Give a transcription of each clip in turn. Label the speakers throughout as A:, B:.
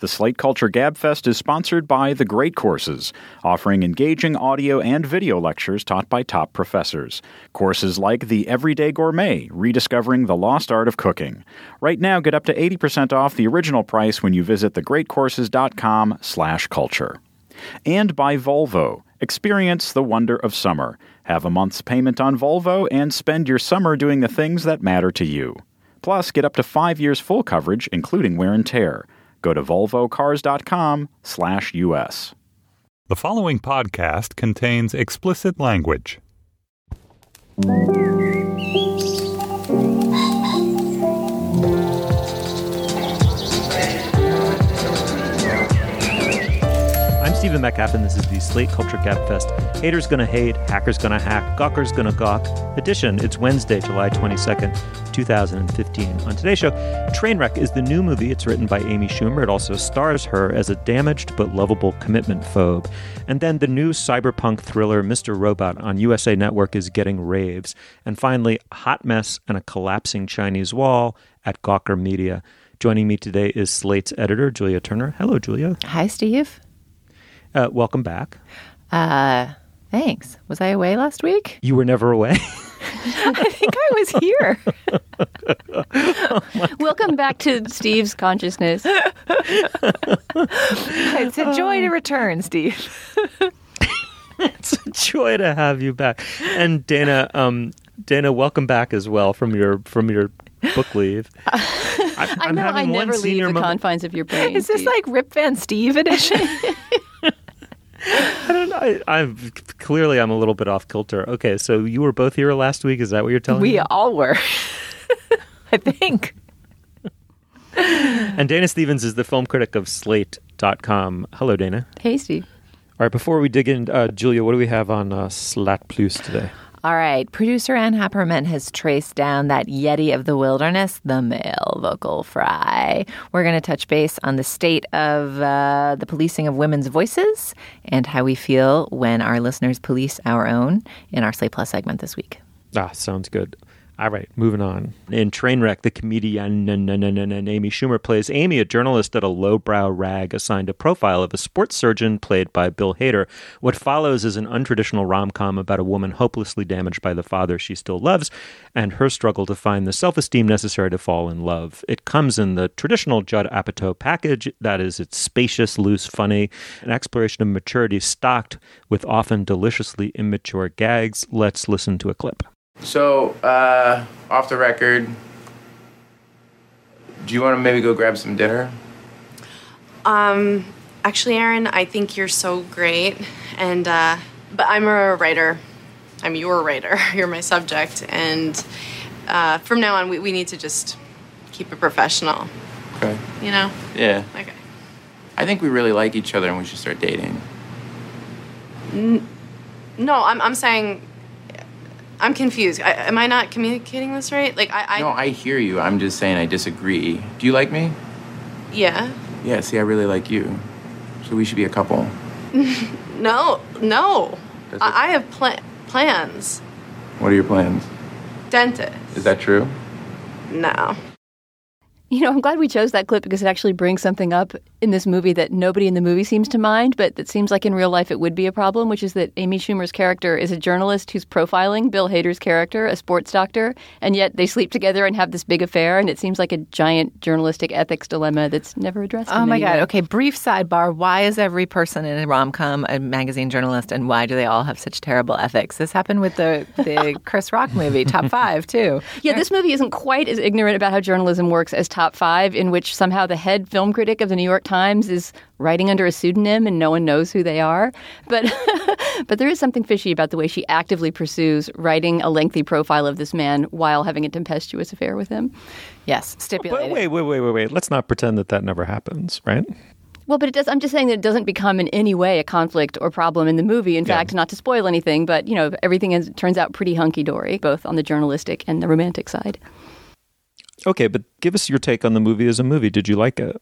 A: The Slate Culture Gabfest is sponsored by The Great Courses, offering engaging audio and video lectures taught by top professors. Courses like The Everyday Gourmet, Rediscovering the Lost Art of Cooking. Right now, get up to 80% off the original price when you visit thegreatcourses.com slash culture. And by Volvo. Experience the wonder of summer. Have a month's payment on Volvo and spend your summer doing the things that matter to you. Plus, get up to five years full coverage, including wear and tear. Go to volvocars.com slash US.
B: The following podcast contains explicit language.
C: Stephen Metcalf, and this is the Slate Culture Gabfest. Haters gonna hate, hackers gonna hack, gawkers gonna gawk. Edition. It's Wednesday, July 22nd, 2015. On today's show, Trainwreck is the new movie. It's written by Amy Schumer. It also stars her as a damaged but lovable commitment phobe. And then the new cyberpunk thriller Mr. Robot on USA Network is getting raves. And finally, hot mess and a collapsing Chinese wall at Gawker Media. Joining me today is Slate's editor, Julia Turner. Hello, Julia.
D: Hi, Steve.
C: Uh, welcome back.
D: Uh, thanks. Was I away last week?
C: You were never away.
D: I think I was here. oh welcome back to Steve's consciousness. it's a joy to return, Steve.
C: it's a joy to have you back. And Dana, um, Dana, welcome back as well from your from your book leave.
D: I, I know I never leave the moment. confines of your brain.
E: Is this Steve. like Rip Van Steve edition?
C: I don't know. I, I'm clearly I'm a little bit off kilter. Okay, so you were both here last week. Is that what you're telling
D: we
C: me?
D: We all were. I think.
C: and Dana Stevens is the film critic of Slate.com. Hello, Dana.
D: Hey, Steve.
C: All right, before we dig in, uh, Julia, what do we have on uh, Slate Plus today?
D: All right. Producer Ann Heppermann has traced down that Yeti of the wilderness, the male vocal fry. We're going to touch base on the state of uh, the policing of women's voices and how we feel when our listeners police our own in our Slate Plus segment this week.
C: Ah, sounds good. All right, moving on. In Trainwreck, the comedian Amy Schumer plays Amy, a journalist at a lowbrow rag assigned a profile of a sports surgeon played by Bill Hader. What follows is an untraditional rom com about a woman hopelessly damaged by the father she still loves and her struggle to find the self esteem necessary to fall in love. It comes in the traditional Judd Apatow package that is, it's spacious, loose, funny, an exploration of maturity stocked with often deliciously immature gags. Let's listen to a clip.
F: So, uh, off the record, do you want to maybe go grab some dinner?
G: Um, actually, Aaron, I think you're so great, and uh, but I'm a writer. I'm your writer. You're my subject, and uh, from now on, we, we need to just keep it professional.
F: Okay.
G: You know?
F: Yeah.
G: Okay.
F: I think we really like each other, and we should start dating.
G: N- no, I'm I'm saying I'm confused. I, am I not communicating this right? Like I, I.
F: No, I hear you. I'm just saying I disagree. Do you like me?
G: Yeah.
F: Yeah. See, I really like you, so we should be a couple.
G: no, no. I, I, have pl- plans.
F: What are your plans?
G: Dentist.
F: Is that true?
G: No.
D: You know, I'm glad we chose that clip because it actually brings something up in this movie that nobody in the movie seems to mind, but that seems like in real life it would be a problem, which is that Amy Schumer's character is a journalist who's profiling Bill Hader's character, a sports doctor, and yet they sleep together and have this big affair, and it seems like a giant journalistic ethics dilemma that's never addressed.
E: Oh my God.
D: Way.
E: Okay, brief sidebar. Why is every person in a rom com a magazine journalist, and why do they all have such terrible ethics? This happened with the, the Chris Rock movie, Top Five, too.
D: Yeah, this movie isn't quite as ignorant about how journalism works as Top Five, in which somehow the head film critic of the New York Times is writing under a pseudonym and no one knows who they are. But but there is something fishy about the way she actively pursues writing a lengthy profile of this man while having a tempestuous affair with him.
E: Yes, stipulated.
C: Wait, wait, wait, wait, wait. Let's not pretend that that never happens, right?
D: Well, but it does. I'm just saying that it doesn't become in any way a conflict or problem in the movie. In
C: Yeah.
D: fact, not to spoil anything, but you know, everything is, turns out pretty hunky dory, both on the journalistic and the romantic side.
C: Okay, but give us your take on the movie as a movie. Did you like it?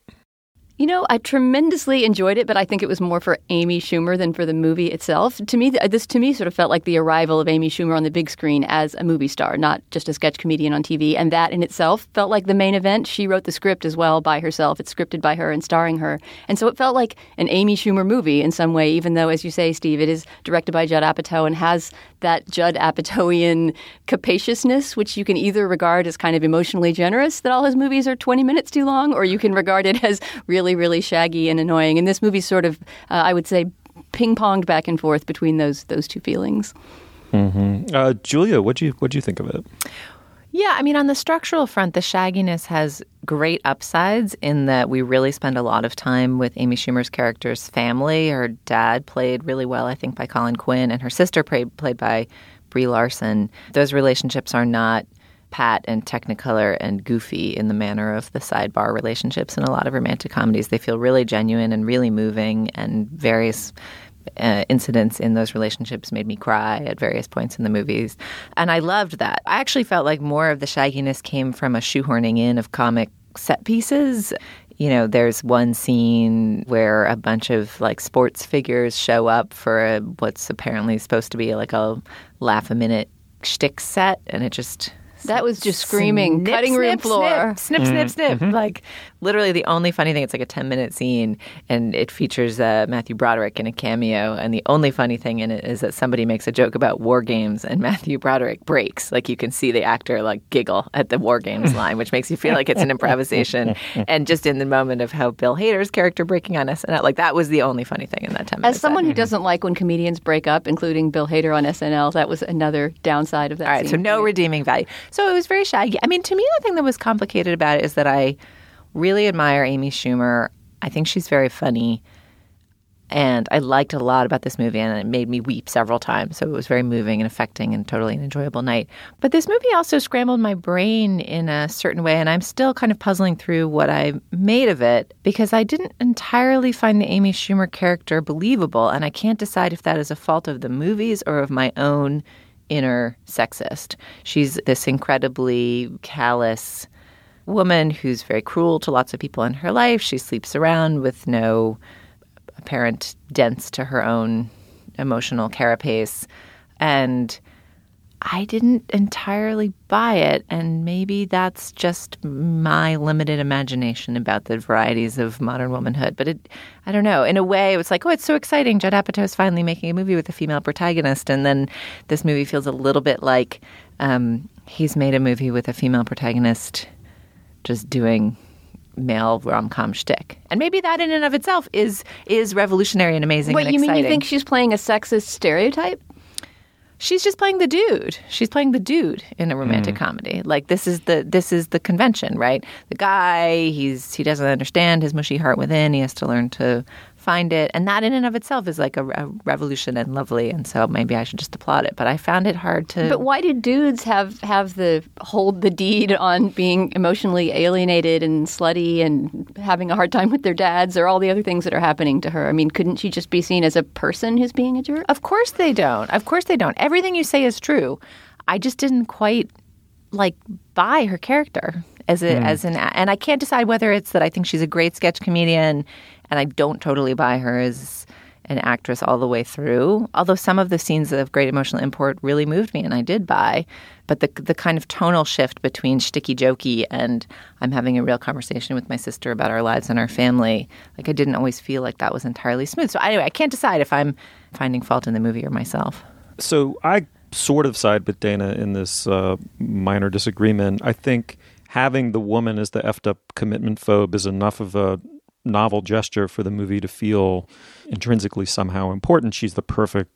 D: You know, I tremendously enjoyed it, but I think it was more for Amy Schumer than for the movie itself. To me, this to me sort of felt like the arrival of Amy Schumer on the big screen as a movie star, not just a sketch comedian on TV. And that in itself felt like the main event. She wrote the script as well by herself. It's scripted by her and starring her. And so it felt like an Amy Schumer movie in some way, even though, as you say, Steve, it is directed by Judd Apatow and has that Judd Apatowian capaciousness, which you can either regard as kind of emotionally generous, that all his movies are 20 minutes too long, or you can regard it as really, really shaggy and annoying. And this movie sort of, uh, I would say, ping ponged back and forth between those those two feelings.
C: Uh, Julia, what do you what do you think of it?
E: Yeah, I mean, on the structural front, the shagginess has great upsides in that we really spend a lot of time with Amy Schumer's character's family. Her dad played really well, I think, by Colin Quinn, and her sister played, played by Brie Larson. Those relationships are not pat and technicolor and goofy in the manner of the sidebar relationships in a lot of romantic comedies. They feel really genuine and really moving, and various uh, incidents in those relationships made me cry at various points in the movies. And I loved that. I actually felt like more of the shagginess came from a shoehorning in of comic set pieces. You know, there's one scene where a bunch of like sports figures show up for a, what's apparently supposed to be like a laugh a minute shtick set, and it just
D: That was just screaming,
E: snip,
D: cutting room floor.
E: Snip, snip, mm-hmm. snip, snip. Like literally the only funny thing, it's like a 10 minute scene and it features uh, Matthew Broderick in a cameo. And the only funny thing in it is that somebody makes a joke about war games and Matthew Broderick breaks. Like you can see the actor like giggle at the war games line, which makes you feel like it's an improvisation. And just in the moment of how Bill Hader's character breaking on SNL, like that was the only funny thing in that 10 minutes.
D: As someone who mm-hmm. doesn't like when comedians break up, including Bill Hader on SNL, that was another downside of that.
E: All right, so no redeeming value. So it was very shaggy. I mean, to me, the thing that was complicated about it is that I really admire Amy Schumer. I think she's very funny. And I liked a lot about this movie, and it made me weep several times. So it was very moving and affecting and totally an enjoyable night. But this movie also scrambled my brain in a certain way, and I'm still kind of puzzling through what I made of it because I didn't entirely find the Amy Schumer character believable. And I can't decide if that is a fault of the movies or of my own inner sexist. She's this incredibly callous woman who's very cruel to lots of people in her life. She sleeps around with no apparent dents to her own emotional carapace. And I didn't entirely buy it. And maybe that's just my limited imagination about the varieties of modern womanhood. But it, I don't know. In a way, it was like, oh, it's so exciting. Judd Apatow's finally making a movie with a female protagonist. And then this movie feels a little bit like um, he's made a movie with a female protagonist just doing male rom com shtick. And maybe that in and of itself is is revolutionary and amazing
D: What
E: and
D: you mean? You think she's playing a sexist stereotype?
E: She's just playing the dude. She's playing the dude in a romantic hmm. comedy. Like this is the this is the convention, right? The guy, he's he doesn't understand his mushy heart within. He has to learn to find it, and that in and of itself is like a, a revolution and lovely. And so maybe I should just applaud it. But I found it hard to.
D: But why do dudes have have the hold the deed on being emotionally alienated and slutty and having a hard time with their dads or all the other things that are happening to her? I mean, couldn't she just be seen as a person who's being a jerk?
E: Of course they don't. Of course they don't. Everything you say is true. I just didn't quite like buy her character as a, hmm. as an and I can't decide whether it's that I think she's a great sketch comedian and I don't totally buy her as an actress all the way through. Although some of the scenes of great emotional import really moved me and I did buy, but the the kind of tonal shift between sticky jokey and I'm having a real conversation with my sister about our lives and our family, like I didn't always feel like that was entirely smooth. So anyway, I can't decide if I'm finding fault in the movie or myself.
C: So I sort of side with Dana in this uh, minor disagreement. I think having the woman as the effed up commitment phobe is enough of a novel gesture for the movie to feel intrinsically somehow important. She's the perfect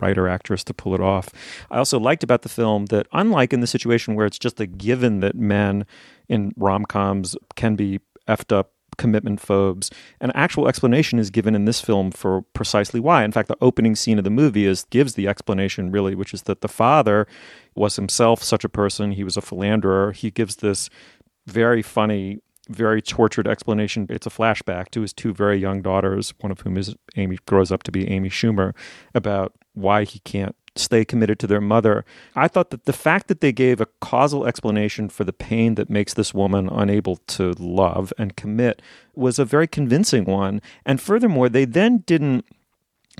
C: writer actress to pull it off. I also liked about the film that unlike in the situation where it's just a given that men in rom-coms can be effed up commitment phobes. An actual explanation is given in this film for precisely why. In fact, the opening scene of the movie is gives the explanation really, which is that the father was himself such a person. He was a philanderer. He gives this very funny very tortured explanation. It's a flashback to his two very young daughters, one of whom is Amy grows up to be Amy Schumer, about why he can't stay committed to their mother. I thought that the fact that they gave a causal explanation for the pain that makes this woman unable to love and commit was a very convincing one. And furthermore, they then didn't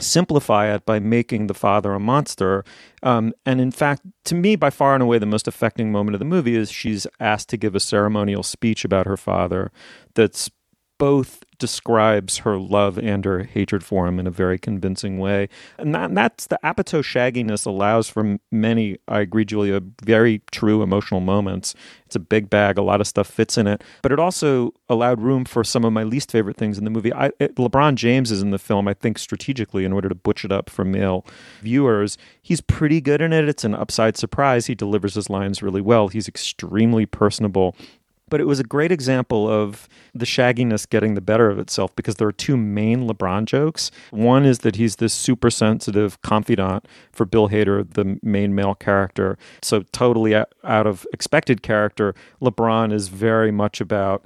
C: simplify it by making the father a monster. Um, and in fact, to me, by far and away, the most affecting moment of the movie is she's asked to give a ceremonial speech about her father that's both describes her love and her hatred for him in a very convincing way. And, that, and that's the Apatow shagginess allows for many, I agree, Julia, very true emotional moments. It's a big bag, a lot of stuff fits in it, but it also allowed room for some of my least favorite things in the movie. I, it, LeBron James is in the film, I think, strategically in order to butch it up for male viewers. He's pretty good in it. It's an upside surprise. He delivers his lines really well. He's extremely personable but it was a great example of the shagginess getting the better of itself because there are two main LeBron jokes. One is that he's this super sensitive confidant for Bill Hader, the main male character. So, totally out of expected character, LeBron is very much about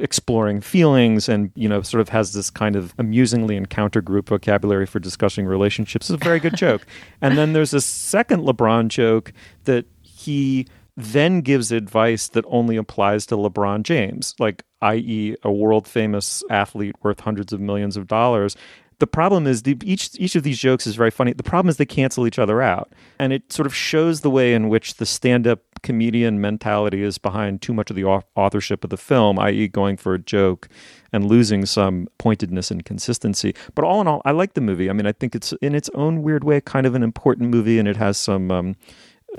C: exploring feelings and you know sort of has this kind of amusingly encounter group vocabulary for discussing relationships it's a very good joke and then there's a second lebron joke that he then gives advice that only applies to LeBron James, like, i.e., a world famous athlete worth hundreds of millions of dollars. The problem is the, each each of these jokes is very funny. The problem is they cancel each other out, and it sort of shows the way in which the stand-up comedian mentality is behind too much of the authorship of the film, i.e., going for a joke and losing some pointedness and consistency. But all in all, I like the movie. I mean, I think it's in its own weird way kind of an important movie, and it has some um,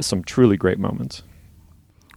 C: some truly great moments.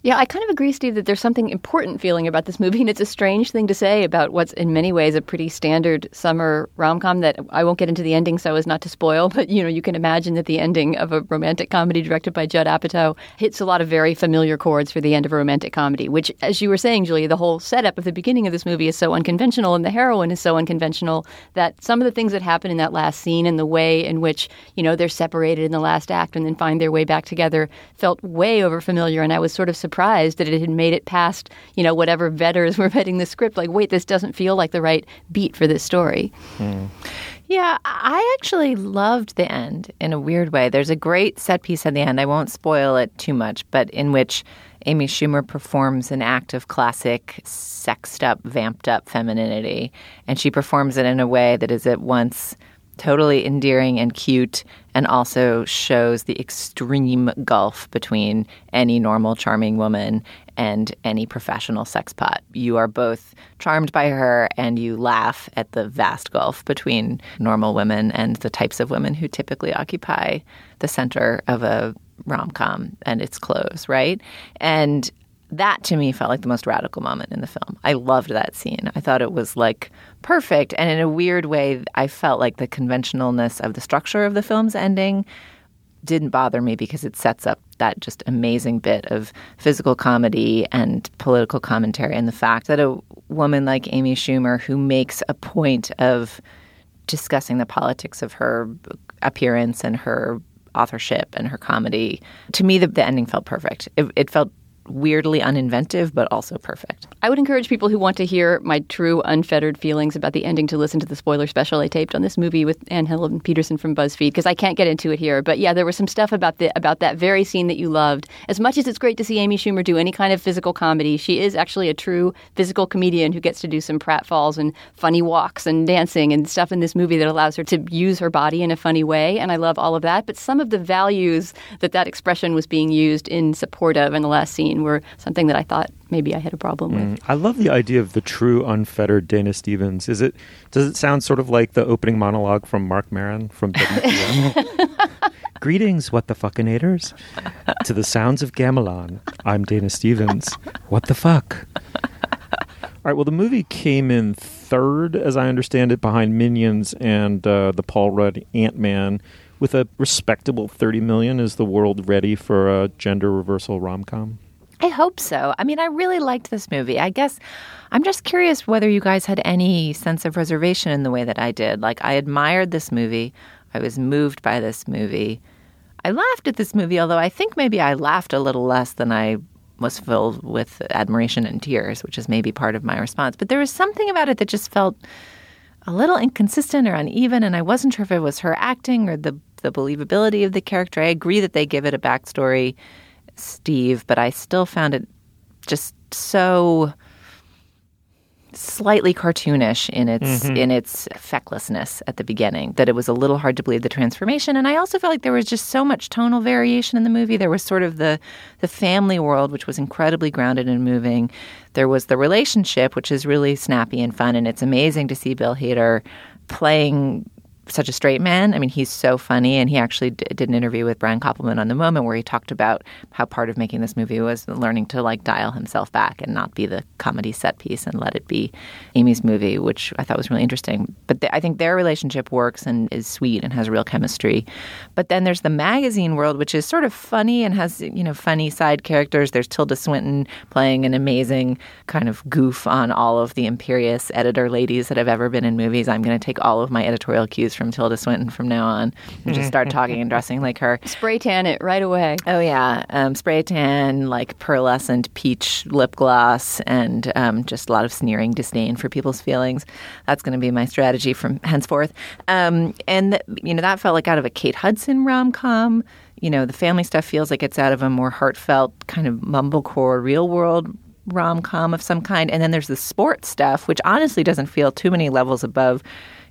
D: Yeah, I kind of agree, Steve, that there's something important feeling about this movie, and it's a strange thing to say about what's in many ways a pretty standard summer rom com that I won't get into the ending so as not to spoil, but you know, you can imagine that the ending of a romantic comedy directed by Judd Apatow hits a lot of very familiar chords for the end of a romantic comedy, which, as you were saying, Julia, the whole setup of the beginning of this movie is so unconventional, and the heroine is so unconventional that some of the things that happen in that last scene and the way in which, you know, they're separated in the last act and then find their way back together felt way over familiar, and I was sort of surprised that it had made it past, you know, whatever vetters were vetting the script. Like, wait, this doesn't feel like the right beat for this story.
E: Hmm. Yeah, I actually loved the end in a weird way. There's a great set piece at the end. I won't spoil it too much, but in which Amy Schumer performs an act of classic sexed up, vamped up femininity. And she performs it in a way that is at once totally endearing and cute, and also shows the extreme gulf between any normal, charming woman and any professional sex pot. You are both charmed by her and you laugh at the vast gulf between normal women and the types of women who typically occupy the center of a rom com and its close, right? And that to me felt like the most radical moment in the film. I loved that scene. I thought it was like perfect. And in a weird way, I felt like the conventionalness of the structure of the film's ending didn't bother me because it sets up that just amazing bit of physical comedy and political commentary. And the fact that a woman like Amy Schumer, who makes a point of discussing the politics of her appearance and her authorship and her comedy, to me, the, the ending felt perfect. It, it felt weirdly uninventive, but also perfect.
D: I would encourage people who want to hear my true, unfettered feelings about the ending to listen to the spoiler special I taped on this movie with Anne Helen Petersen from BuzzFeed, because I can't get into it here. But yeah, there was some stuff about the about that very scene that you loved. As much as it's great to see Amy Schumer do any kind of physical comedy, she is actually a true physical comedian who gets to do some pratfalls and funny walks and dancing and stuff in this movie that allows her to use her body in a funny way. And I love all of that. But some of the values that that expression was being used in support of in the last scene were something that I thought maybe I had a problem with.
C: Mm, I love the idea of the true unfettered Dana Stevens. Is it does it sound sort of like the opening monologue from Marc Maron from WTF? Greetings, what the fuckinators. to the sounds of Gamelan, I'm Dana Stevens. What the fuck? All right, well, the movie came in third, as I understand it, behind Minions and uh, the Paul Rudd Ant Man with a respectable 30 million. Is the world ready for a gender reversal rom com?
E: I hope so. I mean, I really liked this movie. I guess I'm just curious whether you guys had any sense of reservation in the way that I did. Like, I admired this movie, I was moved by this movie. I laughed at this movie, although I think maybe I laughed a little less than I was filled with admiration and tears, which is maybe part of my response. But there was something about it that just felt a little inconsistent or uneven, and I wasn't sure if it was her acting or the the believability of the character. I agree that they give it a backstory, Steve, but I still found it just so slightly cartoonish in its mm-hmm. in its fecklessness at the beginning that it was a little hard to believe the transformation. And I also felt like there was just so much tonal variation in the movie. There was sort of the the family world which was incredibly grounded and moving. There was the relationship which is really snappy and fun and it's amazing to see Bill Hader playing such a straight man. I mean, he's so funny. And he actually d- did an interview with Brian Koppelman on The Moment where he talked about how part of making this movie was learning to like dial himself back and not be the comedy set piece and let it be Amy's movie, which I thought was really interesting. But th- I think their relationship works and is sweet and has real chemistry. But then there's the magazine world, which is sort of funny and has, you know, funny side characters. There's Tilda Swinton playing an amazing kind of goof on all of the imperious editor ladies that have ever been in movies. I'm going to take all of my editorial cues from Tilda Swinton from now on and just start talking and dressing like her.
D: Spray tan it right away.
E: Oh, yeah. Um, spray tan, like pearlescent peach lip gloss, and um, just a lot of sneering disdain for people's feelings. That's going to be my strategy from henceforth. Um, and, th- you know, that felt like out of a Kate Hudson rom com. You know, the family stuff feels like it's out of a more heartfelt kind of mumblecore real world rom com of some kind. And then there's the sports stuff, which honestly doesn't feel too many levels above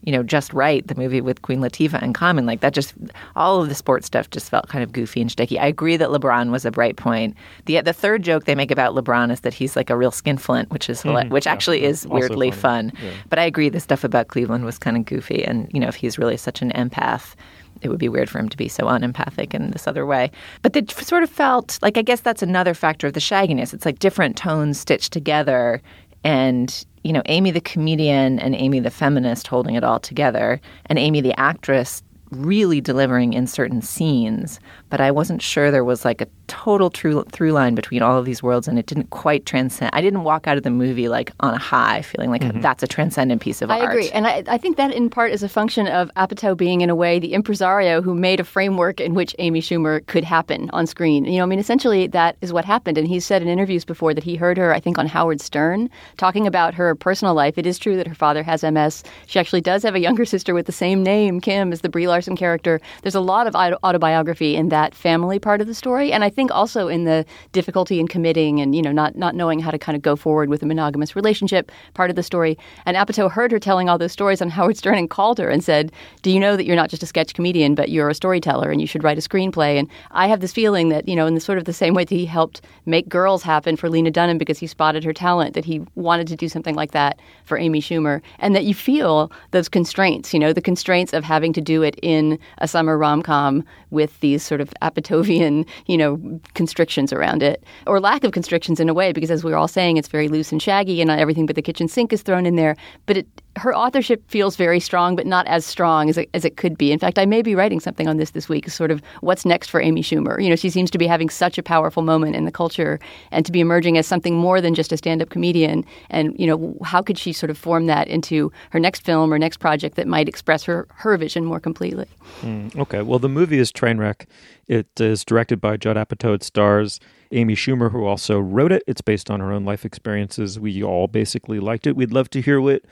E: you know, Just Wright, the movie with Queen Latifah and Common, like that just all of the sports stuff just felt kind of goofy and sticky. I agree that LeBron was a bright point. The the third joke they make about LeBron is that he's like a real skinflint, which is mm-hmm. which actually yeah. is weirdly fun. Yeah. But I agree the stuff about Cleveland was kind of goofy and you know, if he's really such an empath, it would be weird for him to be so unempathic in this other way. But it sort of felt like I guess that's another factor of the shagginess. It's like different tones stitched together and you know, Amy the comedian and Amy the feminist holding it all together, and Amy the actress really delivering in certain scenes, but I wasn't sure there was like a total true through line between all of these worlds, and it didn't quite transcend. I didn't walk out of the movie like on a high, feeling like mm-hmm. that's a transcendent piece of
D: I
E: art.
D: I agree, and I, I, think that in part is a function of Apatow being, in a way, the impresario who made a framework in which Amy Schumer could happen on screen. You know, I mean, essentially that is what happened, and he said in interviews before that he heard her, I think, on Howard Stern talking about her personal life. It is true that her father has MS. She actually does have a younger sister with the same name, Kim, as the Brie Larson character. There's a lot of autobiography in that family part of the story, and I think also in the difficulty in committing and you know not not knowing how to kind of go forward with a monogamous relationship part of the story. And Apatow heard her telling all those stories on Howard Stern and called her and said, "Do you know that you're not just a sketch comedian, but you're a storyteller, and you should write a screenplay?" And I have this feeling that you know in the sort of the same way that he helped make Girls happen for Lena Dunham because he spotted her talent, that he wanted to do something like that for Amy Schumer, and that you feel those constraints, you know, the constraints of having to do it in a summer rom com with these sort of Apatovian, you know, constrictions around it, or lack of constrictions in a way, because as we were all saying, it's very loose and shaggy, and everything but the kitchen sink is thrown in there. But it, her authorship feels very strong, but not as strong as it, as it could be. In fact, I may be writing something on this this week, sort of what's next for Amy Schumer. You know, she seems to be having such a powerful moment in the culture and to be emerging as something more than just a stand up comedian. And, you know, how could she sort of form that into her next film or next project that might express her, her vision more completely?
C: Mm, okay. Well, the movie is Trainwreck. It is directed by Judd Apatow. It stars Amy Schumer, who also wrote it. It's based on her own life experiences. We all basically liked it. We'd love to hear what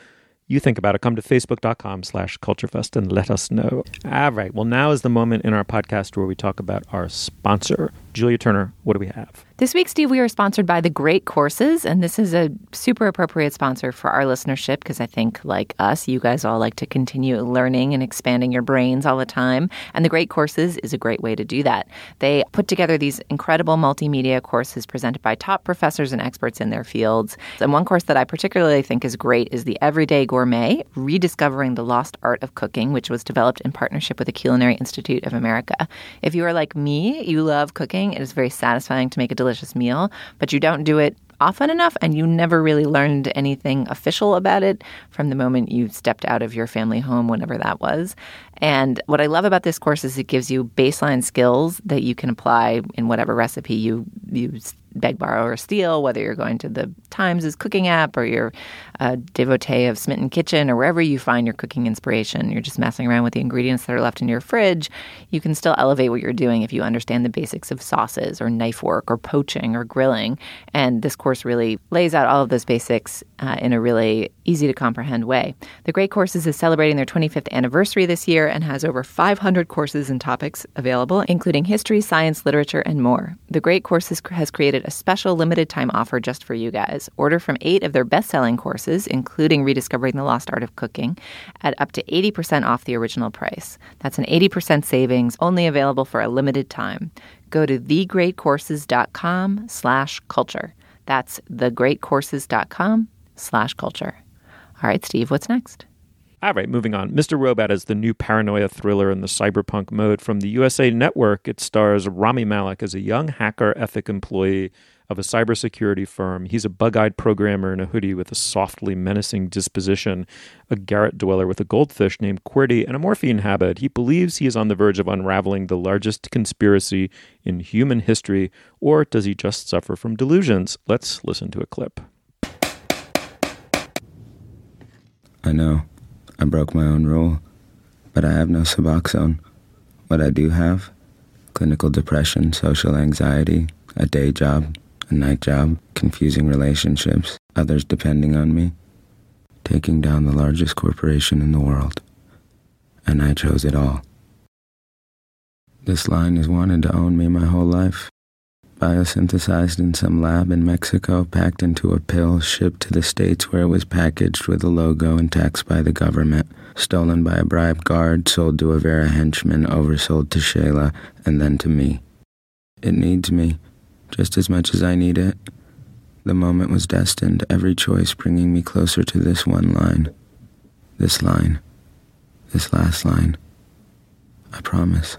C: you think about it, come to facebook.com slash culturefest and let us know. All right. Well, now is the moment in our podcast where we talk about our sponsor. Julia Turner, what do we have?
E: This week, Steve, we are sponsored by The Great Courses, and this is a super appropriate sponsor for our listenership because I think, like us, you guys all like to continue learning and expanding your brains all the time. And The Great Courses is a great way to do that. They put together these incredible multimedia courses presented by top professors and experts in their fields. And one course that I particularly think is great is The Everyday Gourmet Rediscovering the Lost Art of Cooking, which was developed in partnership with the Culinary Institute of America. If you are like me, you love cooking, it is very satisfying to make a delicious meal, but you don't do it often enough and you never really learned anything official about it from the moment you stepped out of your family home whenever that was and what i love about this course is it gives you baseline skills that you can apply in whatever recipe you you beg, borrow, or steal, whether you're going to the Times' cooking app or you're a devotee of Smitten Kitchen or wherever you find your cooking inspiration, you're just messing around with the ingredients that are left in your fridge, you can still elevate what you're doing if you understand the basics of sauces or knife work or poaching or grilling. And this course really lays out all of those basics uh, in a really easy to comprehend way. The Great Courses is celebrating their 25th anniversary this year and has over 500 courses and topics available, including history, science, literature, and more. The Great Courses has created a special limited time offer just for you guys. Order from eight of their best selling courses, including Rediscovering the Lost Art of Cooking, at up to 80% off the original price. That's an 80% savings, only available for a limited time. Go to thegreatcourses.com slash culture. That's thegreatcourses.com slash culture. All right, Steve, what's next?
C: All right, moving on. Mr. Robot is the new paranoia thriller in the cyberpunk mode from the USA Network. It stars Rami Malek as a young hacker ethic employee of a cybersecurity firm. He's a bug eyed programmer in a hoodie with a softly menacing disposition, a garret dweller with a goldfish named QWERTY, and a morphine habit. He believes he is on the verge of unraveling the largest conspiracy in human history, or does he just suffer from delusions? Let's listen to a clip.
H: I know. I broke my own rule, but I have no Suboxone. What I do have clinical depression, social anxiety, a day job, a night job, confusing relationships, others depending on me, taking down the largest corporation in the world. And I chose it all. This line has wanted to own me my whole life. Biosynthesized in some lab in Mexico, packed into a pill, shipped to the States where it was packaged with a logo and taxed by the government, stolen by a bribed guard, sold to a Vera henchman, oversold to Shayla, and then to me. It needs me, just as much as I need it. The moment was destined, every choice bringing me closer to this one line. This line. This last line. I promise.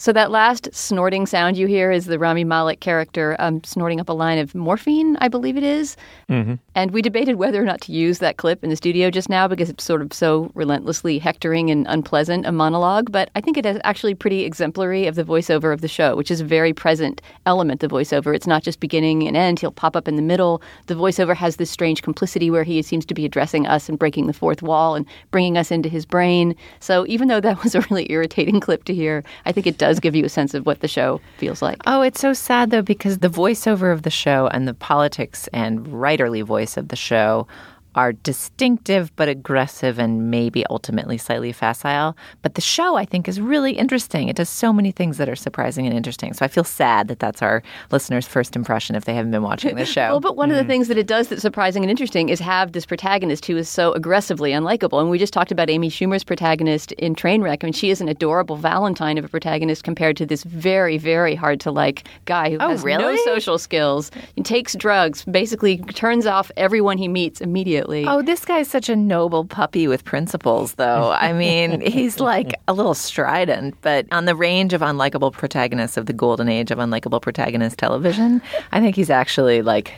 D: So that last snorting sound you hear is the Rami Malek character um, snorting up a line of morphine, I believe it is.
C: Mm-hmm.
D: And we debated whether or not to use that clip in the studio just now because it's sort of so relentlessly hectoring and unpleasant a monologue. But I think it is actually pretty exemplary of the voiceover of the show, which is a very present element. The voiceover, it's not just beginning and end. He'll pop up in the middle. The voiceover has this strange complicity where he seems to be addressing us and breaking the fourth wall and bringing us into his brain. So even though that was a really irritating clip to hear, I think it does give you a sense of what the show feels like.
E: Oh, it's so sad though because the voiceover of the show and the politics and writerly voice of the show are distinctive but aggressive and maybe ultimately slightly facile. But the show, I think, is really interesting. It does so many things that are surprising and interesting. So I feel sad that that's our listeners' first impression if they haven't been watching the show.
D: well, but one mm. of the things that it does that's surprising and interesting is have this protagonist who is so aggressively unlikable. And we just talked about Amy Schumer's protagonist in Trainwreck. I mean, she is an adorable Valentine of a protagonist compared to this very, very hard to like guy who
E: oh,
D: has
E: really?
D: no social skills, and takes drugs, basically turns off everyone he meets immediately immediately.
E: Oh, this guy's such a noble puppy with principles, though. I mean, he's like a little strident, but on the range of unlikable protagonists of the golden age of unlikable protagonist television, I think he's actually like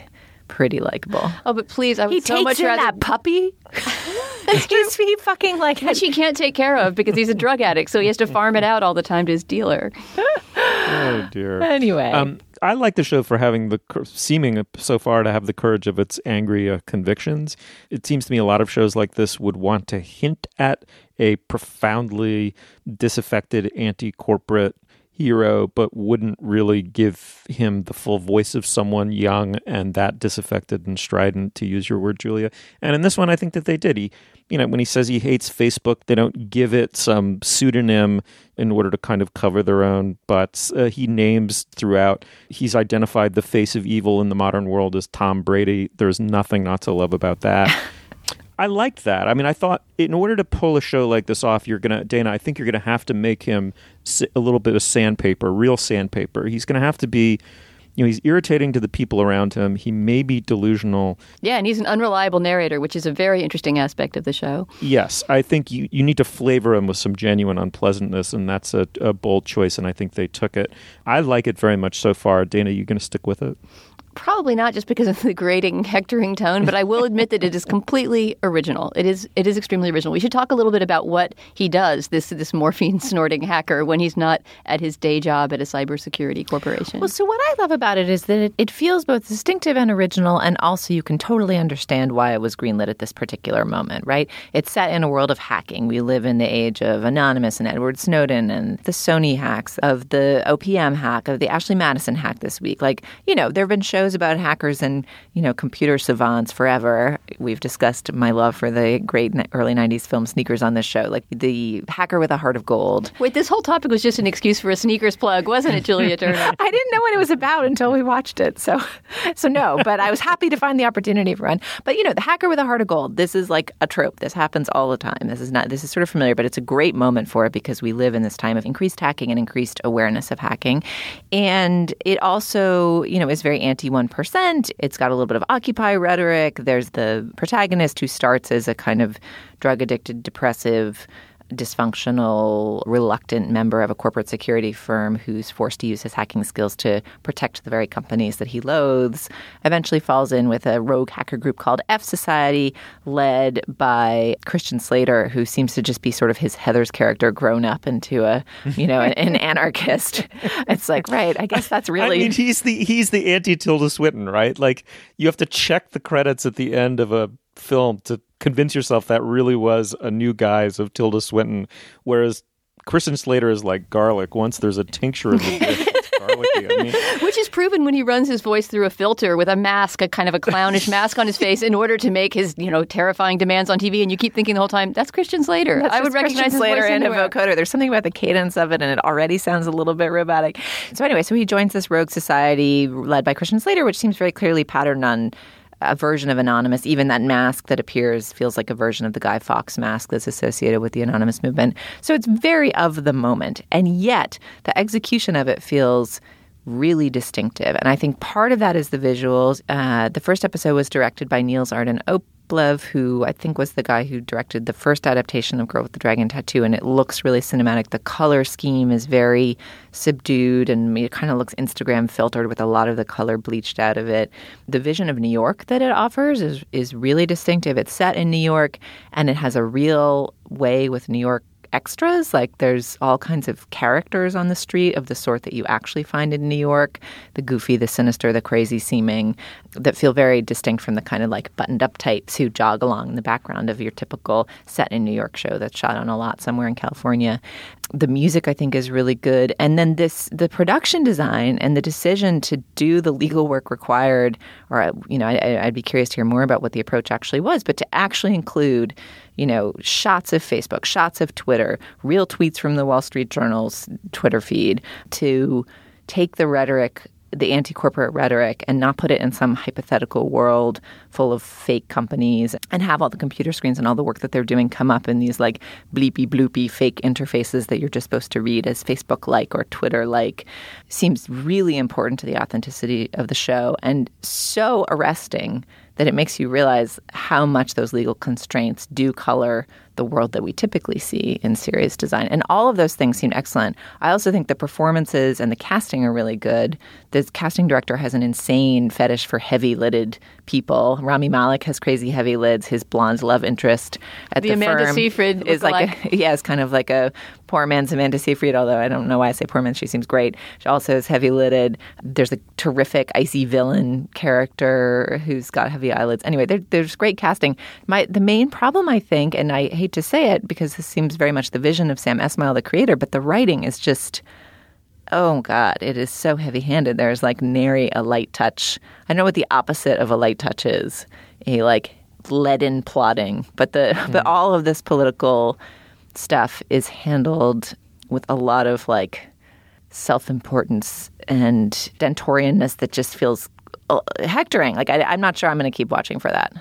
E: pretty likable.
D: Oh, but please, I would
E: he
D: so
E: takes
D: much
E: in
D: rather
E: that puppy. he's he fucking like
D: which he can't take care of because he's a drug addict, so he has to farm it out all the time to his dealer.
C: oh dear.
E: Anyway,
C: um, I like the show for having the seeming so far to have the courage of its angry uh, convictions. It seems to me a lot of shows like this would want to hint at a profoundly disaffected anti-corporate hero, but wouldn't really give him the full voice of someone young and that disaffected and strident, to use your word, Julia. And in this one, I think that they did. He you know, when he says he hates Facebook, they don't give it some pseudonym in order to kind of cover their own butts. Uh, he names throughout, he's identified the face of evil in the modern world as Tom Brady. There's nothing not to love about that. I liked that. I mean, I thought in order to pull a show like this off, you're gonna Dana. I think you're gonna have to make him a little bit of sandpaper, real sandpaper. He's gonna have to be you know, he's irritating to the people around him. He may be delusional.
D: Yeah, and he's an unreliable narrator, which is a very interesting aspect of the show.
C: Yes, I think you, you need to flavor him with some genuine unpleasantness, and that's a, a bold choice, and I think they took it. I like it very much so far. Dana, you going to stick with it?
D: Probably not just because of the grating, hectoring tone, but I will admit that it is completely original. It is it is extremely original. We should talk a little bit about what he does, this this morphine snorting hacker, when he's not at his day job at a cybersecurity corporation.
E: Well, so what I love about it is that it, it feels both distinctive and original, and also you can totally understand why it was greenlit at this particular moment, right? It's set in a world of hacking. We live in the age of Anonymous and Edward Snowden and the Sony hacks, of the OPM hack, of the Ashley Madison hack this week. Like, you know, there have been shows about hackers and, you know, computer savants forever. We've discussed my love for the great early 90s film Sneakers on this show, like the hacker with a heart of gold.
D: Wait, this whole topic was just an excuse for a sneakers plug, wasn't it, Julia Turner?
E: I didn't know what it was about until we watched it. So, so no, but I was happy to find the opportunity for one. But, you know, the hacker with a heart of gold, this is like a trope. This happens all the time. This is not, this is sort of familiar, but it's a great moment for it because we live in this time of increased hacking and increased awareness of hacking. And it also, you know, is very anti 1%. It's got a little bit of Occupy rhetoric. There's the protagonist who starts as a kind of drug addicted, depressive, dysfunctional, reluctant member of a corporate security firm who's forced to use his hacking skills to protect the very companies that he loathes, eventually falls in with a rogue hacker group called F Society, led by Christian Slater, who seems to just be sort of his Heathers character grown up into a, you know, an, an anarchist. It's like, right, I guess that's really.
C: I mean, he's the he's the anti Tilda Swinton, right? Like you have to check the credits at the end of a film to convince yourself that really was a new guise of Tilda Swinton, whereas Christian Slater is like garlic. Once there's a tincture of the dish, it's garlicky. I mean,
D: Which is proven when he runs his voice through a filter with a mask, a kind of a clownish mask on his face, in order to make his, you know, terrifying demands on TV. And you keep thinking the whole time, "That's Christian Slater."
E: That's
D: I would
E: just
D: recognize
E: Christian
D: his
E: Slater
D: voice
E: and a
D: anywhere.
E: vocoder. There's something about the cadence of it, and it already sounds a little bit robotic. So anyway, so he joins this rogue society led by Christian Slater, which seems very clearly patterned on a version of Anonymous. Even that mask that appears feels like a version of the Guy Fawkes mask that's associated with the Anonymous movement. So it's very of the moment, and yet the execution of it feels really distinctive. And I think part of that is the visuals. Uh, the first episode was directed by Niels Arden Oplev, who I think was the guy who directed the first adaptation of Girl with the Dragon Tattoo, and it looks really cinematic. The color scheme is very subdued and it kind of looks Instagram filtered with a lot of the color bleached out of it. The vision of New York that it offers is is really distinctive. It's set in New York and it has a real way with New York extras. Like there's all kinds of characters on the street of the sort that you actually find in New York the goofy, the sinister, the crazy seeming that feel very distinct from the kind of like buttoned up types who jog along in the background of your typical set in New York show that's shot on a lot somewhere in California. The music I think is really good. And then this the production design and the decision to do the legal work required, or you know, I, I'd be curious to hear more about what the approach actually was, but to actually include you know, shots of Facebook, shots of Twitter, real tweets from the Wall Street Journal's Twitter feed to take the rhetoric, the anti corporate rhetoric, and not put it in some hypothetical world full of fake companies and have all the computer screens and all the work that they're doing come up in these like bleepy bloopy fake interfaces that you're just supposed to read as Facebook like or Twitter like seems really important to the authenticity of the show and so arresting that it makes you realize how much those legal constraints do color the world that we typically see in serious design. And all of those things seem excellent. I also think the performances and the casting are really good. The casting director has an insane fetish for heavy lidded people. Rami Malek has crazy heavy lids. His blonde love interest at
D: The
E: the,
D: Amanda
E: firm
D: Seyfried
E: is like a, yeah, it's kind of like a poor man's Amanda Seyfried. Although I don't know why I say poor man, she seems great. She also is heavy lidded. There's a terrific icy villain character who's got heavy eyelids. Anyway, there, there's great casting. My the main problem I think, and I hate to say it because this seems very much the vision of Sam Esmail, the creator, but the writing is just oh god it is so heavy handed there's like nary a light touch. I know what the opposite of a light touch is a like leaden plotting but the but all of this political stuff is handled with a lot of like self-importance and dentorianness that just feels uh, hectoring. Like I, i'm not sure i'm going to keep watching for that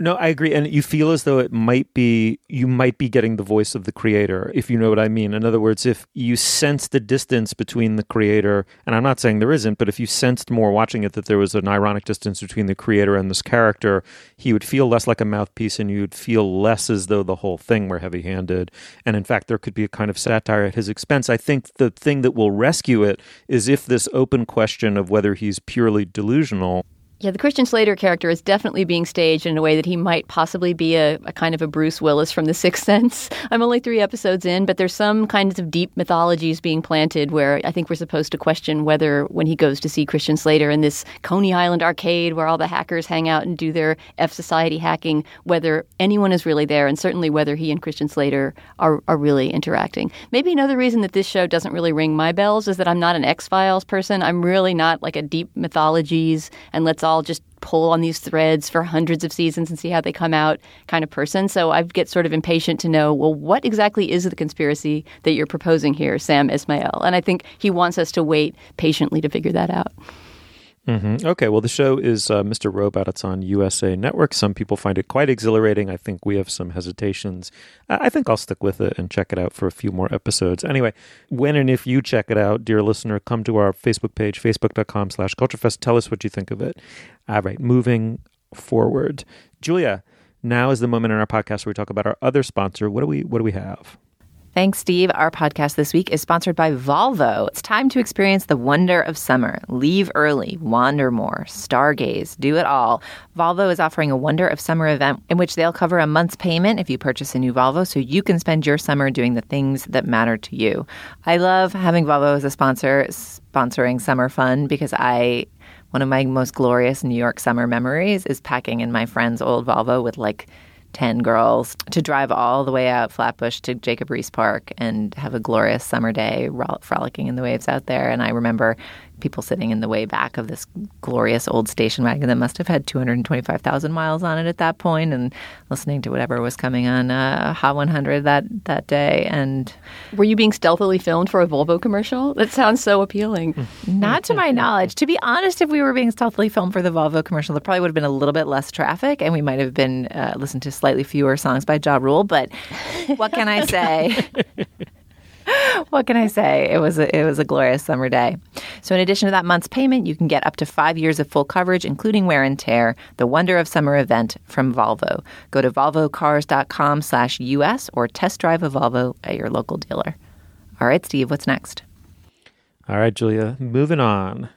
C: No, I agree. And you feel as though it might be, you might be getting the voice of the creator, if you know what I mean. In other words, if you sense the distance between the creator, and I'm not saying there isn't, but if you sensed more watching it that there was an ironic distance between the creator and this character, he would feel less like a mouthpiece and you would feel less as though the whole thing were heavy handed. And in fact, there could be a kind of satire at his expense. I think the thing that will rescue it is if this open question of whether he's purely delusional
D: Yeah, the Christian Slater character is definitely being staged in a way that he might possibly be a, a, kind of a Bruce Willis from The Sixth Sense. I'm only three episodes in, but there's some kinds of deep mythologies being planted where I think we're supposed to question whether when he goes to see Christian Slater in this Coney Island arcade where all the hackers hang out and do their F Society hacking, whether anyone is really there, and certainly whether he and Christian Slater are, are really interacting. Maybe another reason that this show doesn't really ring my bells is that I'm not an X Files person. I'm really not like a deep mythologies and let's all just pull on these threads for hundreds of seasons and see how they come out kind of person. So I get sort of impatient to know, well, what exactly is the conspiracy that you're proposing here, Sam Esmail? And I think he wants us to wait patiently to figure that out.
C: Mm-hmm. Okay, well, the show is uh, Mr. Robot. It's on USA Network. Some people find it quite exhilarating. I think we have some hesitations. I think I'll stick with it and check it out for a few more episodes. Anyway, when and if you check it out, dear listener, come to our Facebook page, facebook.com slash culturefest. Tell us what you think of it. All right, moving forward. Julia, now is the moment in our podcast where we talk about our other sponsor. What do we What do we have?
E: Thanks, Steve. Our podcast this week is sponsored by Volvo. It's time to experience the wonder of summer. Leave early, wander more, stargaze, do it all. Volvo is offering a Wonder of Summer event in which they'll cover a month's payment if you purchase a new Volvo so you can spend your summer doing the things that matter to you. I love having Volvo as a sponsor, sponsoring summer fun because I one of my most glorious New York summer memories is packing in my friend's old Volvo with like 10 girls to drive all the way out Flatbush to Jacob Riis Park and have a glorious summer day frolicking in the waves out there. And I remember people sitting in the way back of this glorious old station wagon that must have had 225,000 miles on it at that point and listening to whatever was coming on uh, Hot 100 that, that day. And
D: were you being stealthily filmed for a Volvo commercial? That sounds so appealing.
E: Not to my knowledge. To be honest, if we were being stealthily filmed for the Volvo commercial, there probably would have been a little bit less traffic and we might have been uh, listened to slightly fewer songs by Ja Rule. But what can I say? what can I say? It was a, it was a glorious summer day. So, in addition to that month's payment, you can get up to five years of full coverage, including wear and tear. The Wonder of Summer event from Volvo. Go to volvocars.com/us or test drive a Volvo at your local dealer. All right, Steve, what's next?
C: All right, Julia, moving on.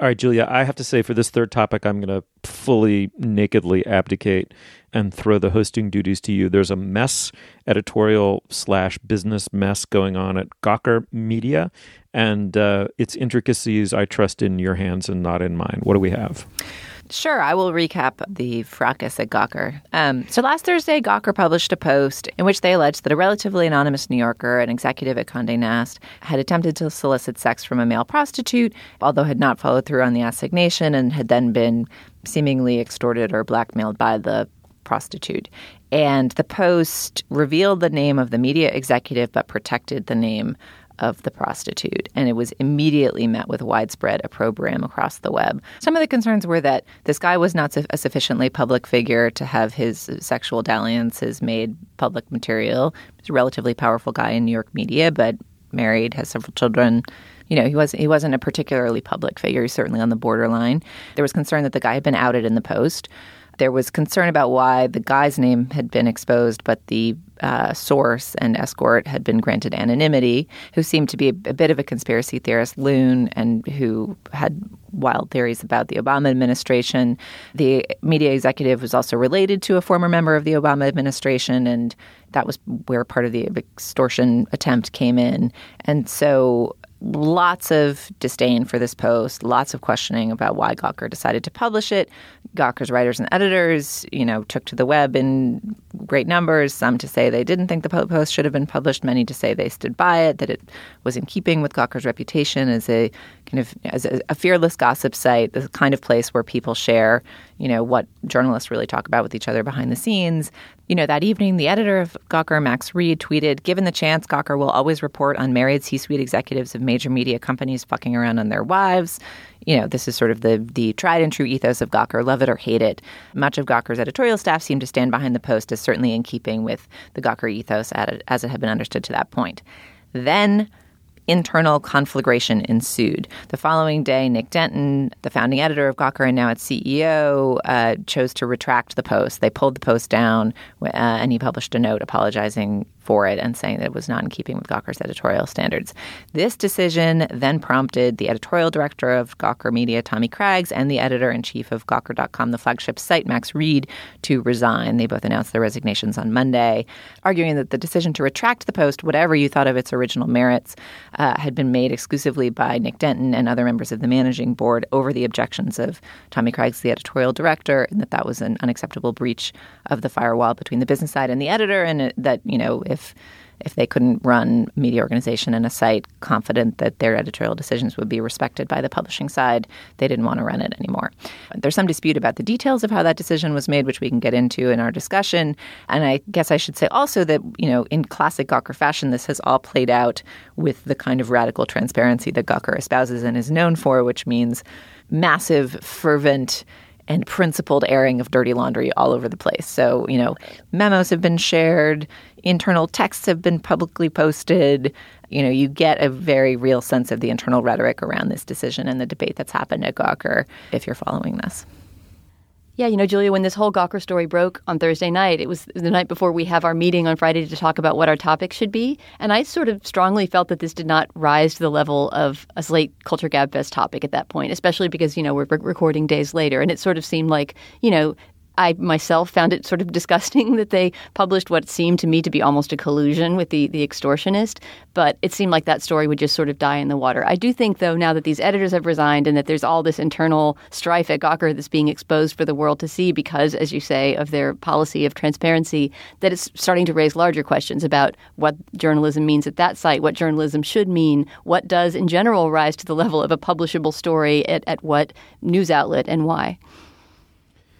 C: All right, Julia, I have to say for this third topic, I'm going to fully nakedly abdicate and throw the hosting duties to you. There's a mess editorial slash business mess going on at Gawker Media, and uh, its intricacies I trust in your hands and not in mine. What do we have?
E: Sure, I will recap the fracas at Gawker. Um, so last Thursday, Gawker published a post in which they alleged that a relatively anonymous New Yorker, an executive at Condé Nast, had attempted to solicit sex from a male prostitute, although had not followed through on the assignation and had then been seemingly extorted or blackmailed by the prostitute. And the post revealed the name of the media executive but protected the name of the prostitute, and it was immediately met with widespread opprobrium across the web. Some of the concerns were that this guy was not a sufficiently public figure to have his sexual dalliances made public material. He's a relatively powerful guy in New York media, but married, has several children. You know, he was he wasn't a particularly public figure. He's certainly on the borderline. There was concern that the guy had been outed in the post. There was concern about why the guy's name had been exposed, but the uh, source and escort had been granted anonymity, who seemed to be a, a, bit of a conspiracy theorist, loon, and who had wild theories about the Obama administration. The media executive was also related to a former member of the Obama administration, and that was where part of the extortion attempt came in. And so lots of disdain for this post, lots of questioning about why Gawker decided to publish it. Gawker's writers and editors, you know, took to the web in great numbers, some to say they didn't think the post should have been published, many to say they stood by it, that it was in keeping with Gawker's reputation as a kind of as a, a fearless gossip site, the kind of place where people share, you know, what journalists really talk about with each other behind the scenes. You know, that evening, the editor of Gawker, Max Read, tweeted Given the chance, Gawker will always report on married C suite executives of major media companies fucking around on their wives. You know, this is sort of the, the tried and true ethos of Gawker love it or hate it. Much of Gawker's editorial staff seemed to stand behind the post as certainly in keeping with the Gawker ethos as it had been understood to that point. Then internal conflagration ensued. The following day, Nick Denton, the founding editor of Gawker and now its CEO, uh, chose to retract the post. They pulled the post down, uh, and he published a note apologizing for it and saying that it was not in keeping with Gawker's editorial standards. This decision then prompted the editorial director of Gawker Media, Tommy Craggs, and the editor in chief of Gawker.com, the flagship site, Max Read, to resign. They both announced their resignations on Monday, arguing that the decision to retract the post, whatever you thought of its original merits, uh, had been made exclusively by Nick Denton and other members of the managing board over the objections of Tommy Craggs, the editorial director, and that that was an unacceptable breach of the firewall between the business side and the editor, and that, you know, if if they couldn't run media organization and a site confident that their editorial decisions would be respected by the publishing side, they didn't want to run it anymore. There's some dispute about the details of how that decision was made, which we can get into in our discussion. And I guess I should say also that, you know, in classic Gawker fashion, this has all played out with the kind of radical transparency that Gawker espouses and is known for, which means massive, fervent, and principled airing of dirty laundry all over the place. So, you know, memos have been shared, internal texts have been publicly posted. You know, you get a very real sense of the internal rhetoric around this decision and the debate that's happened at Gawker if you're following this.
D: Yeah, you know, Julia, when this whole Gawker story broke on Thursday night, it was the night before we have our meeting on Friday to talk about what our topic should be. And I sort of strongly felt that this did not rise to the level of a Slate Culture Gabfest topic at that point, especially because, you know, we're recording days later. And it sort of seemed like, you know, I myself found it sort of disgusting that they published what seemed to me to be almost a collusion with the, the extortionist, but it seemed like that story would just sort of die in the water. I do think, though, now that these editors have resigned and that there's all this internal strife at Gawker that's being exposed for the world to see because, as you say, of their policy of transparency, that it's starting to raise larger questions about what journalism means at that site, what journalism should mean, what does in general rise to the level of a publishable story at, at what news outlet, and why.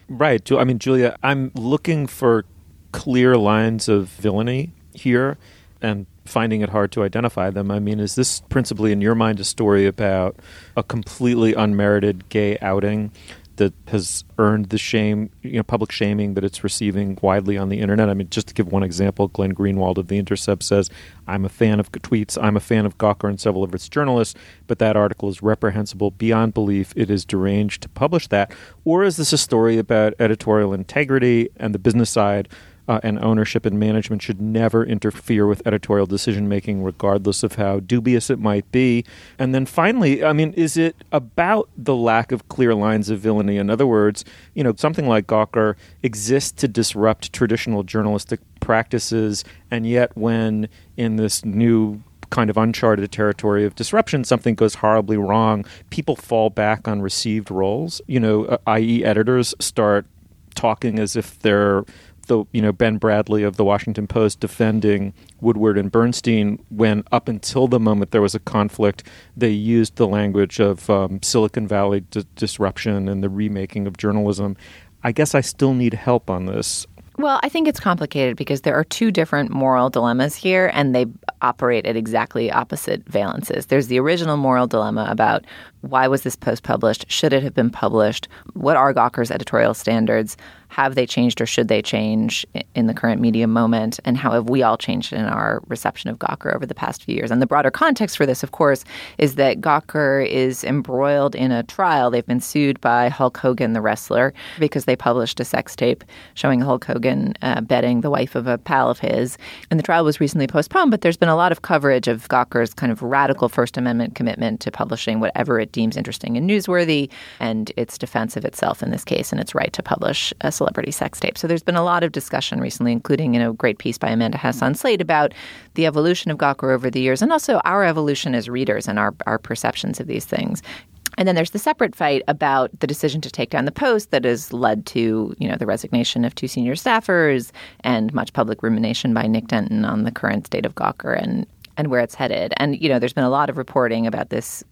C: Right. I mean, Julia, I'm looking for clear lines of villainy here and finding it hard to identify them. I mean, is this principally, in your mind, a story about a completely unmerited gay outing that has earned the shame, you know, public shaming that it's receiving widely on the internet. I mean, just to give one example, Glenn Greenwald of The Intercept says, I'm a fan of tweets, I'm a fan of Gawker and several of its journalists, but that article is reprehensible beyond belief. It is deranged to publish that. Or is this a story about editorial integrity and the business side? Uh, and ownership and management should never interfere with editorial decision making, regardless of how dubious it might be. And then finally, I mean, is it about the lack of clear lines of villainy? In other words, you know, something like Gawker exists to disrupt traditional journalistic practices, and yet when in this new kind of uncharted territory of disruption, something goes horribly wrong, people fall back on received roles. You know, uh, i.e., editors start talking as if they're the you know Ben Bradlee of the Washington Post defending Woodward and Bernstein when up until the moment there was a conflict, they used the language of um, Silicon Valley d- disruption and the remaking of journalism. I guess I still need help on this.
E: Well, I think it's complicated because there are two different moral dilemmas here, and they operate at exactly opposite valences. There's the original moral dilemma about why was this post published? Should it have been published? What are Gawker's editorial standards? Have they changed or should they change in the current media moment? And how have we all changed in our reception of Gawker over the past few years? And the broader context for this, of course, is that Gawker is embroiled in a trial. They've been sued by Hulk Hogan, the wrestler, because they published a sex tape showing Hulk Hogan uh, bedding the wife of a pal of his. And the trial was recently postponed, but there's been a lot of coverage of Gawker's kind of radical First Amendment commitment to publishing whatever it deems interesting and newsworthy, and its defense of itself in this case and its right to publish a celebrity sex tape. So there's been a lot of discussion recently, including you know, a great piece by Amanda Hess on Slate about the evolution of Gawker over the years and also our evolution as readers and our, our perceptions of these things. And then there's the separate fight about the decision to take down the post that has led to, you know, the resignation of two senior staffers and much public rumination by Nick Denton on the current state of Gawker and and where it's headed. And you know, there's been a lot of reporting about this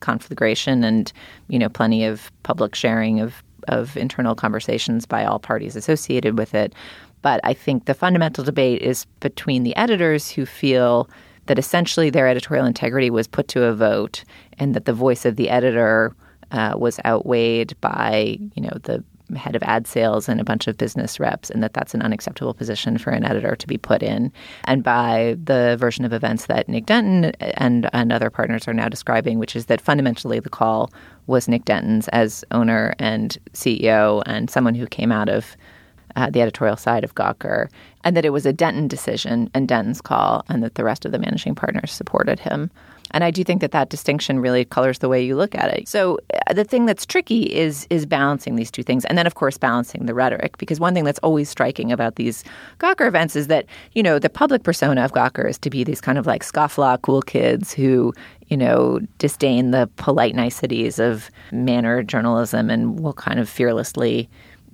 E: conflagration and you know, plenty of public sharing of of internal conversations by all parties associated with it. But I think the fundamental debate is between the editors who feel that essentially their editorial integrity was put to a vote and that the voice of the editor uh, was outweighed by you know the head of ad sales and a bunch of business reps, and that that's an unacceptable position for an editor to be put in. And by the version of events that Nick Denton and, and other partners are now describing, which is that fundamentally the call was Nick Denton's as owner and CEO and someone who came out of uh, the editorial side of Gawker, and that it was a Denton decision and Denton's call, and that the rest of the managing partners supported him. And I do think that that distinction really colors the way you look at it. So uh, the thing that's tricky is is balancing these two things, and then of course balancing the rhetoric. Because one thing that's always striking about these Gawker events is that you know the public persona of Gawker is to be these kind of like scofflaw cool kids who you know disdain the polite niceties of manner journalism and will kind of fearlessly